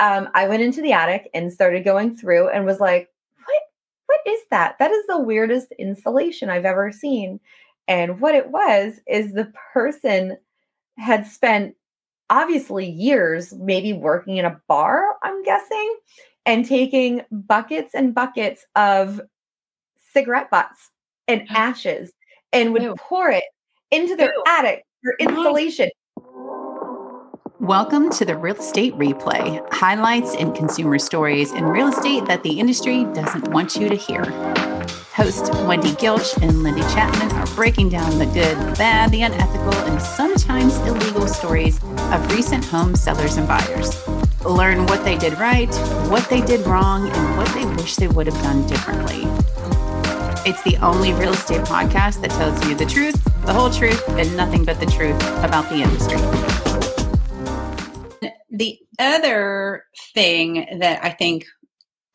um, I went into the attic and started going through and was like, what, what is that? That is the weirdest insulation I've ever seen. And what it was is the person had spent obviously years maybe working in a bar, I'm guessing, and taking buckets and buckets of cigarette butts and ashes and would Ew. pour it into their Ew. attic for insulation. Welcome to the Real Estate Replay highlights and consumer stories in real estate that the industry doesn't want you to hear. Host Wendy Gilch and Lindy Chapman are breaking down the good, the bad, the unethical, and sometimes illegal stories of recent home sellers and buyers. Learn what they did right, what they did wrong, and what they wish they would have done differently. It's the only real estate podcast that tells you the truth, the whole truth, and nothing but the truth about the industry. The other thing that I think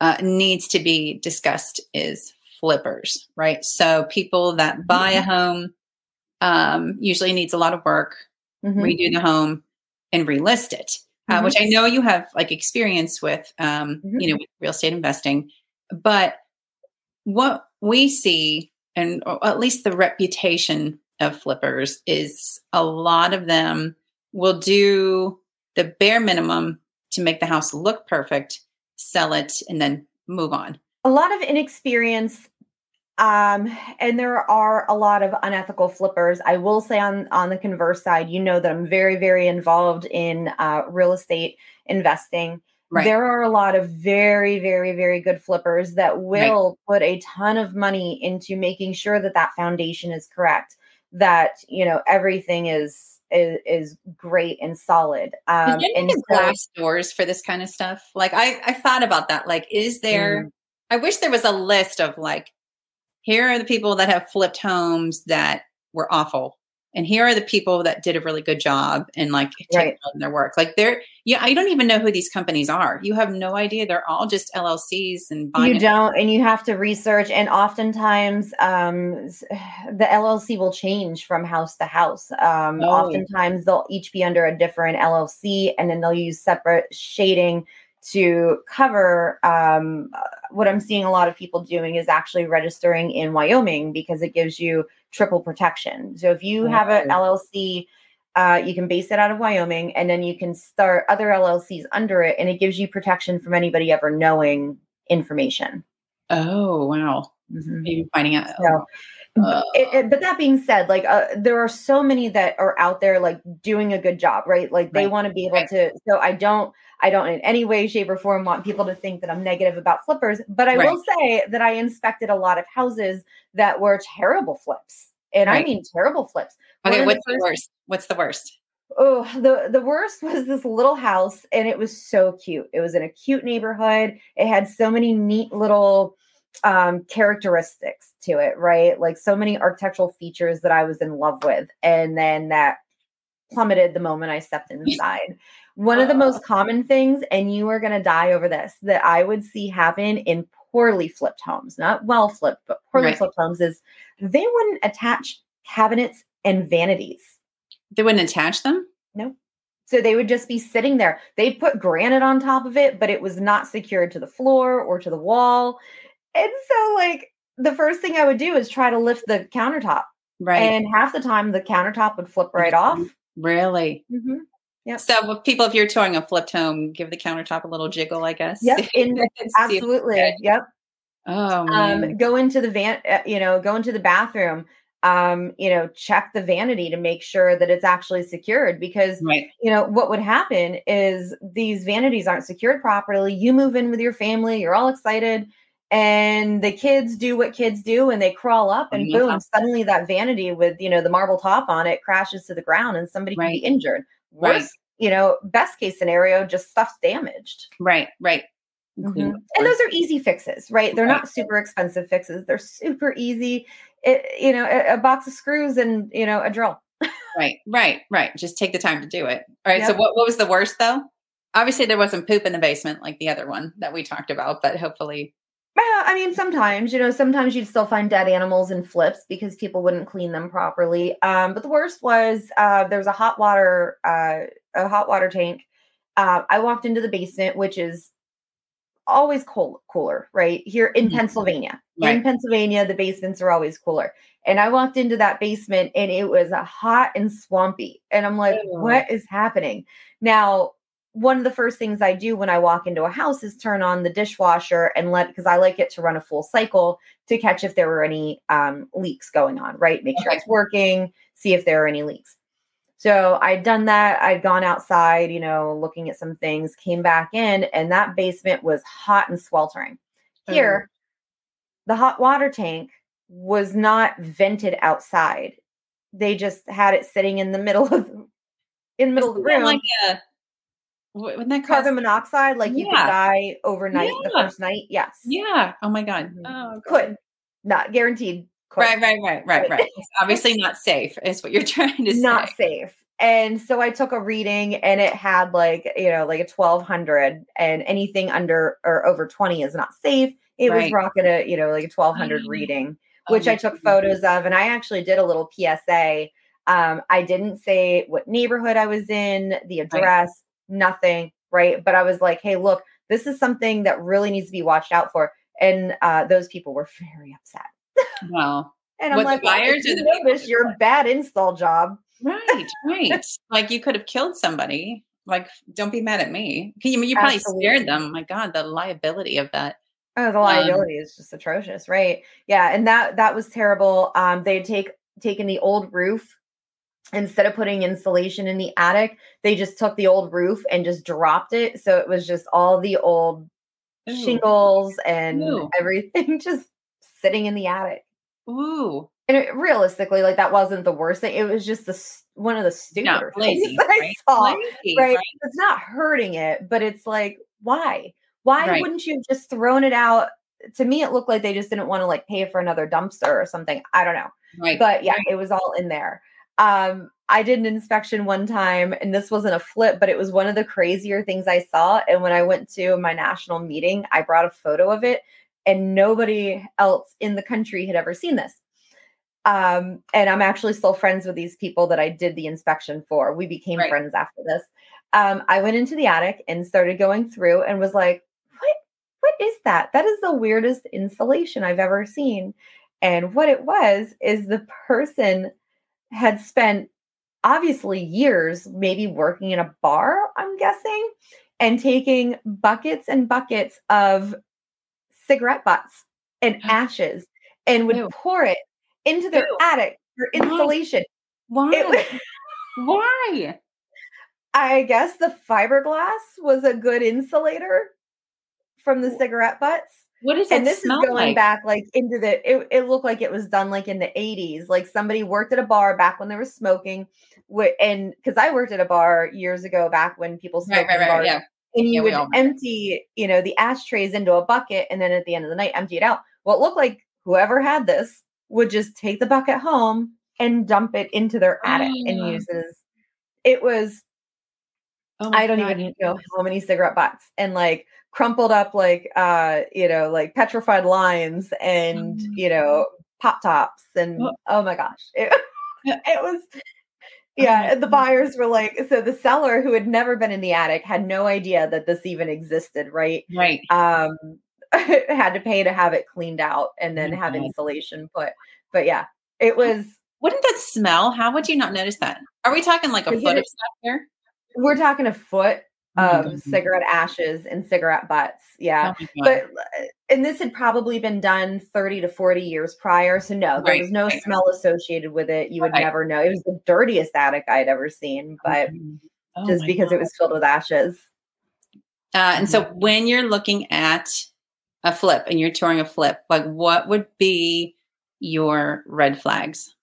uh, needs to be discussed is flippers, right? So people that buy a home um, usually needs a lot of work, Mhm. redo the home, and relist it, uh, Mhm. which I know you have like experience with, um, Mhm. you know, with real estate investing. But what we see, and at least the reputation of flippers, is a lot of them will do the bare minimum to make the house look perfect, sell it, and then move on. a lot of inexperience um and there are a lot of unethical flippers i will say on on the converse side you know that i'm very very involved in uh, real estate investing Right. there are a lot of very very very good flippers that will put a ton of money into making sure that that foundation is correct that you know everything is is, is great and solid um Is there and so- Glassdoors for this kind of stuff? Like I, I thought about that. Like, is there? Mm. I wish there was a list of like, here are the people that have flipped homes that were awful, and here are the people that did a really good job and like Right. in their work. Like they're, yeah, I don't even know who these companies are. You have no idea. They're all just LLCs and you don't and you have to research and oftentimes um the llc will change from house to house um Oh. oftentimes they'll each be under a different llc and then they'll use separate shading to cover um uh, what i'm seeing a lot of people doing is actually registering in wyoming because it gives you triple protection so if you have an llc uh, you can base it out of Wyoming, and then you can start other LLCs under it, and it gives you protection from anybody ever knowing information. Oh wow! Mhm. Maybe finding out. So, Uh, it, it- but that being said, like uh, there are so many that are out there, like doing a good job, right? Like they Right. want to be able Right. to. So I don't, I don't in any way, shape, or form want people to think that I'm negative about flippers. But I will say that I inspected a lot of houses that were terrible flips, and I mean terrible flips. Okay, the what's the first- worst? What's the worst? Oh, the the worst was this little house, and it was so cute. It was in a cute neighborhood. It had so many neat little um characteristics to it, right? Like so many architectural features that I was in love with. And then that plummeted the moment I stepped inside. One of the most common things, and you are gonna die over this, that I would see happen in poorly flipped homes, not well flipped, but poorly Right. flipped homes, is they wouldn't attach cabinets and vanities. They wouldn't attach them. No. So they would just be sitting there. They'd put granite on top of it, but it was not secured to the floor or to the wall. And so, like, the first thing I would do is try to lift the countertop. Right. And half the time, the countertop would flip right off. really. Mhm. Yep. So, people, if you're touring a flipped home, give the countertop a little jiggle, I guess. Yep. in- absolutely. Yep. Oh, man. Um, go into the van, uh, you know, go into the bathroom. Um, you know, check the vanity to make sure that it's actually secured because right. you know what would happen is these vanities aren't secured properly you move in with your family you're all excited and the kids do what kids do and they crawl up and Yeah. boom suddenly that vanity with you know the marble top on it crashes to the ground and somebody can be injured Right. worst you know best case scenario just stuff's damaged Right. Right. Mhm. And those are easy fixes right they're Right. not super expensive fixes they're super easy it, you know a, a box of screws and you know a drill Right. Right. Right. Just take the time to do it. All right. So, what, what was the worst though? Obviously, there wasn't poop in the basement like the other one that we talked about, but hopefully, Well, I mean, sometimes, you know, sometimes you'd still find dead animals in flips because people wouldn't clean them properly. Um, but the worst was uh, there was a hot water, uh, a hot water tank uh, I walked into the basement, which is always cold, cooler, right? Here in Mhm. Pennsylvania. Right. In Pennsylvania, the basements are always cooler. And I walked into that basement and it was hot and swampy. And I'm like, Ew. what is happening? Now, one of the first things I do when I walk into a house is turn on the dishwasher and let because I like it to run a full cycle to catch if there were any um, leaks going on, right? Make sure Okay. it's working, see if there are any leaks. So I'd done that. I'd gone outside, you know, looking at some things, came back in, and that basement was hot and sweltering. Here, the hot water tank was not vented outside. They just had it sitting in the middle of in the middle of the room. Like a, wh- wouldn't that cause? Carbon monoxide, like you could die overnight the first night. Yes. Yeah. Oh my God. Oh, God. Could. Not guaranteed. Could. Right, right, right, right, Right. right. It's obviously not safe, is what you're trying to not say. safe. And so I took a reading and it had like, you know, like a 1200 and anything under or over 20 is not safe. It was Right. rocking a, you know, like a 1200 Mm. reading, Oh which my I took goodness. photos of. And I actually did a little PSA. Um, I didn't say what neighborhood I was in, the address, nothing. Right. But I was like, hey, look, this is something that really needs to be watched out for. And uh, those people were very upset. Wow. And I'm What, like, well, buyers if you people? notice your bad install job. Right, right. like you could have killed somebody. Like, don't be mad at me. You, you probably Absolutely. scared them. My God, the liability of that. Oh, the Um, liability is just atrocious, right? Yeah, and that that was terrible. Um, they'd take taken the old roof instead of putting insulation in the attic, they just took the old roof and just dropped it. So it was just all the old shingles and Ew. everything just sitting in the attic. Ooh. And it, realistically, like that wasn't the worst thing. It was just the one of the No, stupider lazy. things that I Right? saw. Lazy, right? It's not hurting it, but it's like, why? Why Right. wouldn't you have just thrown it out? To me, it looked like they just didn't want to like pay for another dumpster or something. I don't know. Right. But yeah, it was all in there. Um, I did an inspection one time, and this wasn't a flip, but it was one of the crazier things I saw. And when I went to my national meeting, I brought a photo of it, and nobody else in the country had ever seen this. Um, and I'm actually still friends with these people that I did the inspection for. We became Right. friends after this. Um, I went into the attic and started going through and was like, what what is that? That is the weirdest insulation I've ever seen. And what it was is the person had spent obviously years maybe working in a bar, I'm guessing, and taking buckets and buckets of cigarette butts and ashes and would Ew. pour it into their Ew. attic for insulation. Why? Was, Why? I guess the fiberglass was a good insulator from the cigarette butts. What does and this is going like? back like into the it, it looked like it was done like in the 80s like somebody worked at a bar back when they were smoking and because i worked at a bar years ago back when people smoked Right, right, in right. Yeah. and you Yeah, would empty you know the ashtrays into a bucket and then at the end of the night empty it out well it looked like whoever had this would just take the bucket home and dump it into their attic and ah. uses it was Oh I don't God. even know how many cigarette butts and like crumpled up like uh you know like petrified lines and Mm. you know pop tops and Oh. oh my gosh it, it was Oh yeah the buyers were like so the seller who had never been in the attic had no idea that this even existed right Right. um had to pay to have it cleaned out and then my have insulation put but yeah it was Wouldn't that smell? How would you not notice that? Are we talking like a foot of stuff here? we're talking a foot of God. cigarette ashes and cigarette butts yeah Oh but uh, and this had probably been done 30 to 40 years prior so no there Right, was no right. smell associated with it you would Right. never know it was the dirtiest attic i'd ever seen but Oh just because it was filled with ashes Uh, and so Mm-hmm. when you're looking at a flip and you're touring a flip, like what would be your red flags?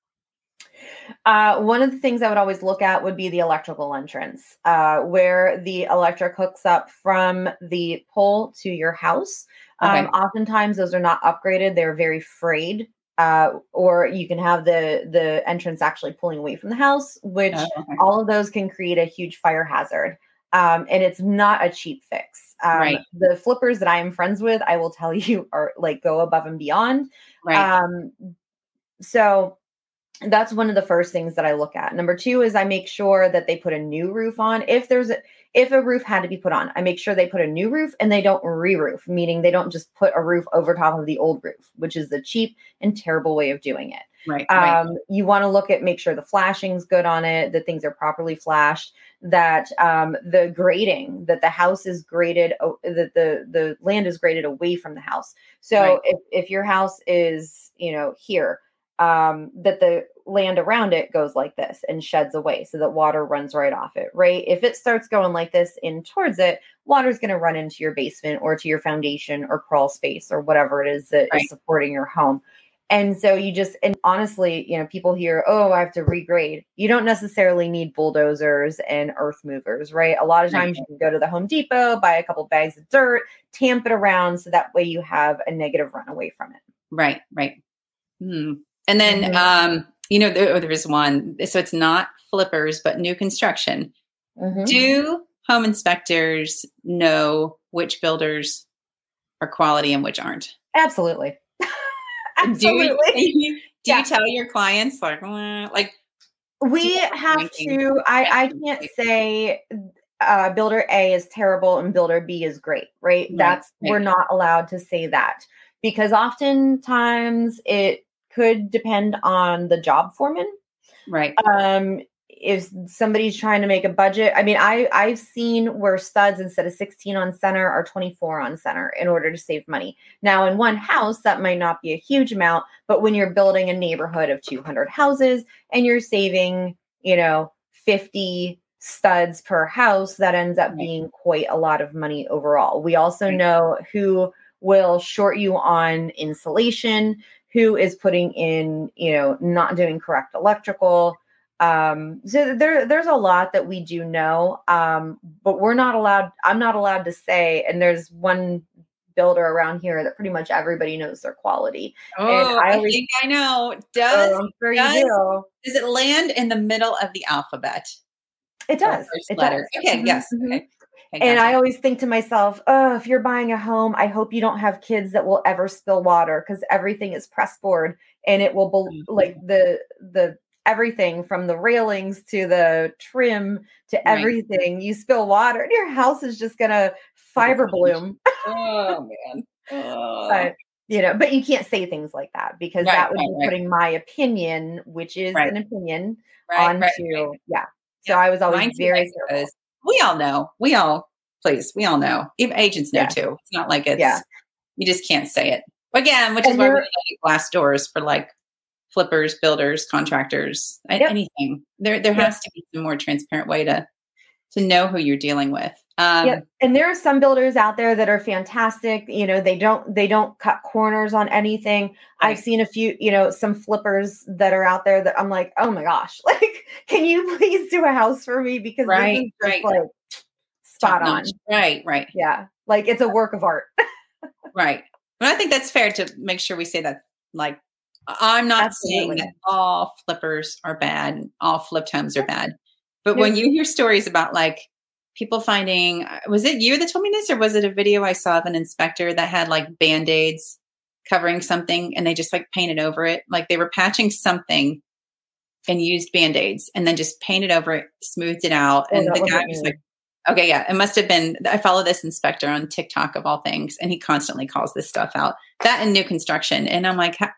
Uh, one of the things i would always look at would be the electrical entrance uh, where the electric hooks up from the pole to your house Okay. um, oftentimes those are not upgraded they're very frayed uh, or you can have the the entrance actually pulling away from the house which Oh, okay. all of those can create a huge fire hazard um, and it's not a cheap fix um, Right. the flippers that i am friends with i will tell you are like go above and beyond Right. um, so that's one of the first things that i look at number two is i make sure that they put a new roof on if there's a if a roof had to be put on, I make sure they put a new roof and they don't re-roof, meaning they don't just put a roof over top of the old roof, which is the cheap and terrible way of doing it. Right. Um, right. You want to look at make sure the flashing's good on it, that things are properly flashed, that um, the grading, that the house is graded, that the the land is graded away from the house. So Right. if if your house is you know here, um, that the land around it goes like this and sheds away, so that water runs right off it. Right. If it starts going like this in towards it, water's going to run into your basement or to your foundation or crawl space or whatever it is that is Right. supporting your home. And so you just, and honestly, you know, people hear, oh, I have to regrade. You don't necessarily need bulldozers and earth movers, right? A lot of times you can go to the Home Depot, buy a couple bags of dirt, tamp it around so that way you have a negative run away from it. Right, right. Hmm. And then, Mhm. um, you know, there, there was one. So it's not flippers, but new construction. Mhm. Do home inspectors know which builders are quality and which aren't? Absolutely. Do you, Absolutely. do Yeah. you tell your clients like, like, we have ranking. to i i can't say uh builder a is terrible and builder b is great right, Right, that's right. we're not allowed to say that because oftentimes it could depend on the job foreman. Right, um if somebody's trying to make a budget i mean i i've seen where studs instead of 16 on center are 24 on center in order to save money. Now in one house that might not be a huge amount but when you're building a neighborhood of 200 houses and you're saving you know 50 studs per house that ends up being quite a lot of money overall. We also know who will short you on insulation who is putting in you know not doing correct electrical um so there there's a lot that we do know um but we're not allowed i'm not allowed to say and there's one builder around here that pretty much everybody knows their quality Oh, I I, think I know. Does sure does- do does it land in the middle of the alphabet? it does it letter. does. Okay. Mhm, Yes. Okay. And. I always think to myself, oh, if you're buying a home, I hope you don't have kids that will ever spill water because everything is press board and it will bel Mhm. like the the everything from the railings to the trim to Right. everything. You spill water and your house is just gonna fiber bloom. oh man. Oh. but you know, but you can't say things like that because Right, that would right, be putting my opinion, which is an opinion, onto yeah. So I was always Mine very careful. We all know. We all, please, we all know. Even agents know Yeah. too. It's not like it's, Yeah. you just can't say it. Again, which is why we Glassdoors for like flippers, builders, contractors, Yep. anything. There, there Yep. has to be some more transparent way to, to know who you're dealing with. Um, Yep. And there are some builders out there that are fantastic. You know, they don't they don't cut corners on anything. I've seen a few, you know, some flippers that are out there that I'm like, oh my gosh, like, can you please do a house for me? Because Right, this is just right. like spot on. Right, right, Yeah. Like it's a work of art. right. But I think that's fair to make sure we say that. Like, I'm not saying that all flippers are bad, all flipped homes are bad. But when you hear stories about like people finding, uh, was it you that told me this, or was it a video I saw of an inspector that had like band aids covering something and they just like painted over it? Like they were patching something and used band aids and then just painted over it, smoothed it out. Oh, And the guy was like, Okay, yeah, it must have been. I follow this inspector on TikTok of all things, and he constantly calls this stuff out. That and new construction, and I'm like, how,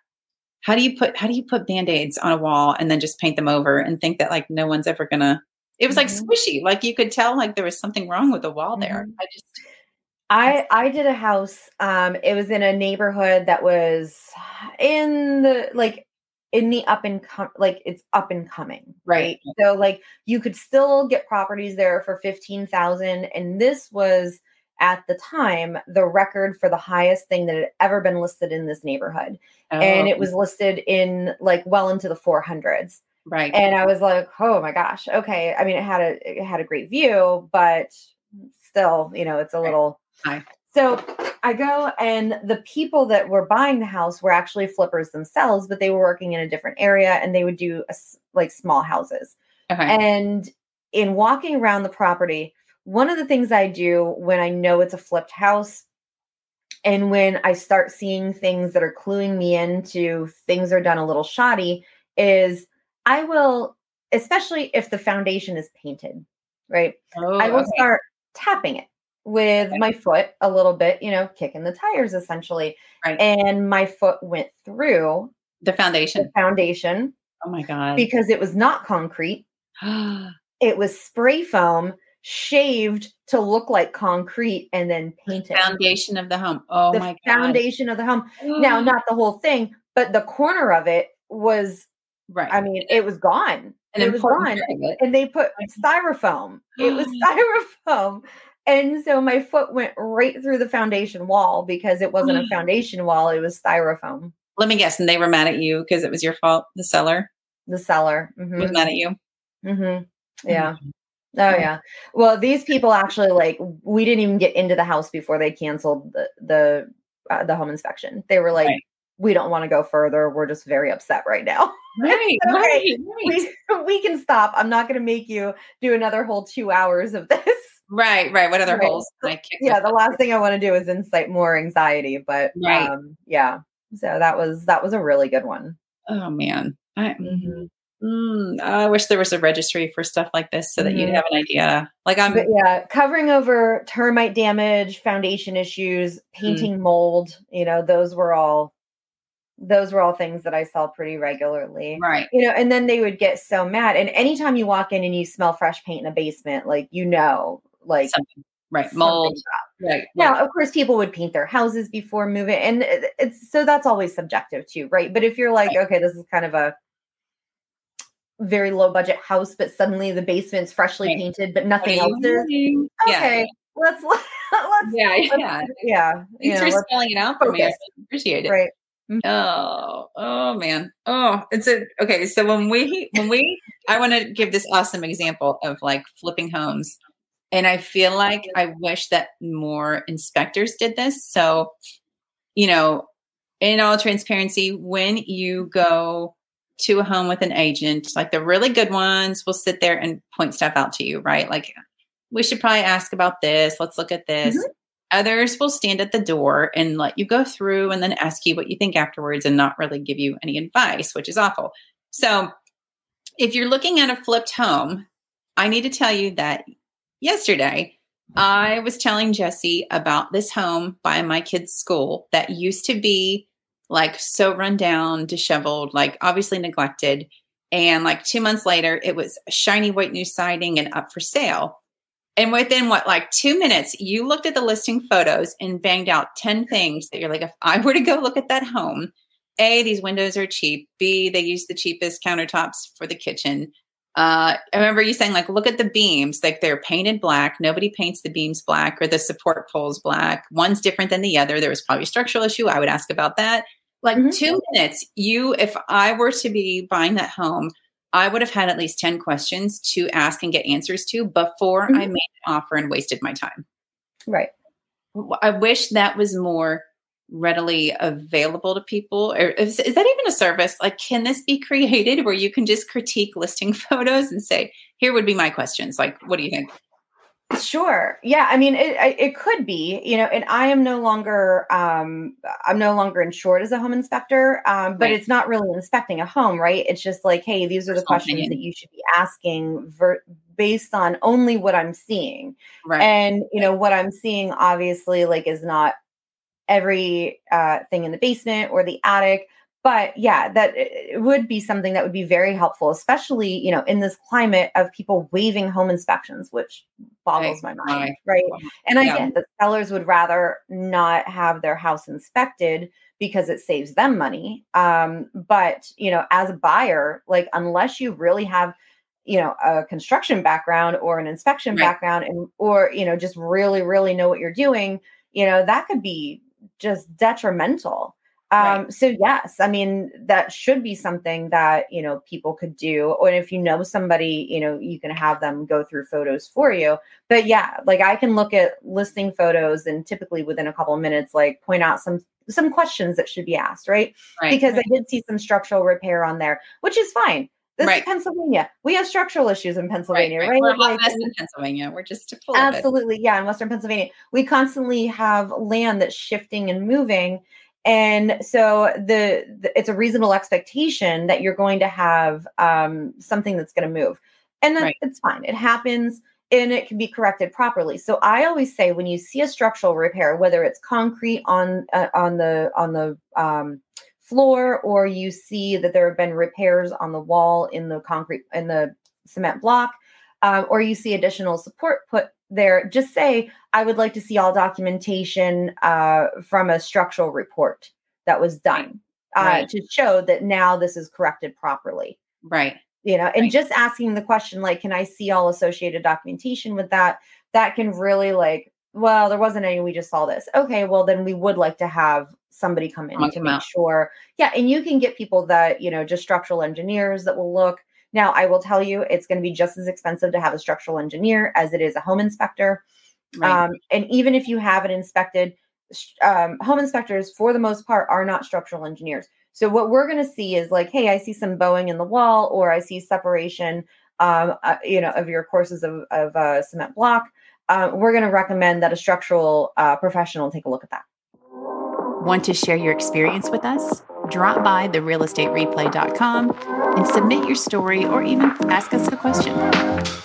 how do you put how do you put band aids on a wall and then just paint them over and think that like no one's ever gonna? It was like Mhm. squishy, like you could tell like there was something wrong with the wall there. Mhm. I just I I did a house. Um, it was in a neighborhood that was in the like in the up and com like it's up and coming, Right. right? So like you could still get properties there for fifteen thousand, and this was at the time the record for the highest thing that had ever been listed in this neighborhood, and oh, it was listed in like well into the four hundreds right. and I was like, oh my gosh, okay. I mean, it had a it had a great view, but still, you know, it's a little. Hi. So I go, and the people that were buying the house were actually flippers themselves, but they were working in a different area, and they would do a like small houses. okay. And in walking around the property, one of the things I do when I know it's a flipped house and when I start seeing things that are cluing me into things are done a little shoddy is I will, especially if the foundation is painted. right? Oh, I will okay. start tapping it with Okay. my foot a little bit, you know, kicking the tires essentially. Right. And my foot went through the the foundation. foundation Oh my god. because it was not concrete. It was spray foam shaved to look like concrete and then painted. foundation of the home. Oh the my god. foundation of the home. Now, not the whole thing, but the corner of it was, right. I mean, it was gone. An it was gone. it. And they put styrofoam. It was styrofoam. And so my foot went right through the foundation wall because it wasn't a foundation wall, it was styrofoam. Let me guess, and they were mad at you because it was your fault. The seller The seller. was Mhm, mad at you. mhm. Yeah. Mhm. Oh yeah. Well, these people actually like we didn't even get into the house before they canceled the the uh, the home inspection. They were like, Right. "We don't want to go further. We're just very upset right now. Right. Okay. Right. Right. we, we can stop. I'm not going to make you do another whole two hours of this." Right. Right. What other Right. holes? can I kick yeah, the last thing I want to do is incite more anxiety. But Right. um, yeah. So that was that was a really good one. Oh man. I, Mhm. mm, I wish there was a registry for stuff like this so that you'd Mhm. have an idea. Like I'm But yeah, covering over termite damage, foundation issues, painting mold, you know, those were all those were all things that I saw pretty regularly. right. You know, and then they would get so mad. And anytime you walk in and you smell fresh paint in a basement, like you know, like Something. Right. Mold. Right. Now, of course, people would paint their houses before moving, and it's so that's always subjective too, right? But if you're like, okay, this is kind of a very low budget house, but suddenly the basement's freshly Right. painted, but nothing else is. Okay, let's let's Yeah. Yeah. Yeah. yeah, you Thanks know, for spelling it out for me. I appreciate it. right. Mm-hmm. Oh, oh man. Oh, it's a okay. So when we when we I want to give this awesome example of like flipping homes. And I feel like I wish that more inspectors did this. So, you know, in all transparency, when you go to a home with an agent, like the really good ones will sit there and point stuff out to you, right? Like, we should probably ask about this. Let's look at this. Mm-hmm. Others will stand at the door and let you go through and then ask you what you think afterwards and not really give you any advice, which is awful. So, if you're looking at a flipped home, I need to tell you that yesterday I was telling Jesse about this home by my kid's school that used to be like so run down, disheveled, like obviously neglected. And like two months later, it was shiny white new siding and up for sale. And within what, like two minutes, you looked at the listing photos and banged out 10 things that you're like, if I were to go look at that home, A, these windows are cheap. B, they use the cheapest countertops for the kitchen. Uh, I remember you saying, like, look at the beams, like they're painted black. Nobody paints the beams black or the support poles black. One's different than the other. There was probably a structural issue. I would ask about that. Like Mhm. two minutes, you, if I were to be buying that home, I would have had at least 10 questions to ask and get answers to before I Mhm. made an offer and wasted my time. Right. I wish that was more readily available to people. Or is, is that even a service? Like, can this be created where you can just critique listing photos and say, here would be my questions? Like, what do you think? Sure. Yeah. I mean, it it could be, you know, and I am no longer, um, I'm no longer insured as a home inspector, um, but Right. it's not really inspecting a home, right? It's just like, hey, these are the Personal questions that you should be asking ver- based on only what I'm seeing. Right. And, you know, what I'm seeing obviously like is not every uh, thing in the basement or the attic. But yeah, that it would be something that would be very helpful, especially you know in this climate of people waiving home inspections, which boggles my mind, right? And I Yeah. get that sellers would rather not have their house inspected because it saves them money. Um, but you know, as a buyer, like unless you really have, you know, a construction background or an inspection Right. background, and or you know, just really, really know what you're doing, you know, that could be just detrimental. Um, Right. so yes, I mean that should be something that you know people could do, or if you know somebody, you know, you can have them go through photos for you but yeah like i can look at listing photos and typically within a couple of minutes like point out some some questions that should be asked right, right. because i did see some structural repair on there which is fine this Right. is pennsylvania we have structural issues in pennsylvania right, right. We're Like, in Pennsylvania. We're just full of it. absolutely yeah in western pennsylvania we constantly have land that's shifting and moving and so the, the it's a reasonable expectation that you're going to have um, something that's going to move and then Right. it's fine it happens and it can be corrected properly. So I always say when you see a structural repair, whether it's concrete on uh, on the on the um, floor or you see that there have been repairs on the wall in the concrete in the cement block, um, or you see additional support put there, just say I would like to see all documentation uh, from a structural report that was done uh, right. to show that now this is corrected properly. Right you know and right. just asking the question like can i see all associated documentation with that that can really like well there wasn't any we just saw this okay well then we would like to have somebody come in to make out. sure yeah and you can get people that you know just structural engineers that will look now i will tell you it's going to be just as expensive to have a structural engineer as it is a home inspector right. um, and even if you have it inspected um, home inspectors for the most part are not structural engineers so what we're going to see is like, hey, I see some bowing in the wall, or I see separation, um, uh, you know, of your courses of, of uh, cement block. Uh, we're going to recommend that a structural uh, professional take a look at that. Want to share your experience with us? Drop by therealestatereplay.com and submit your story or even ask us a question.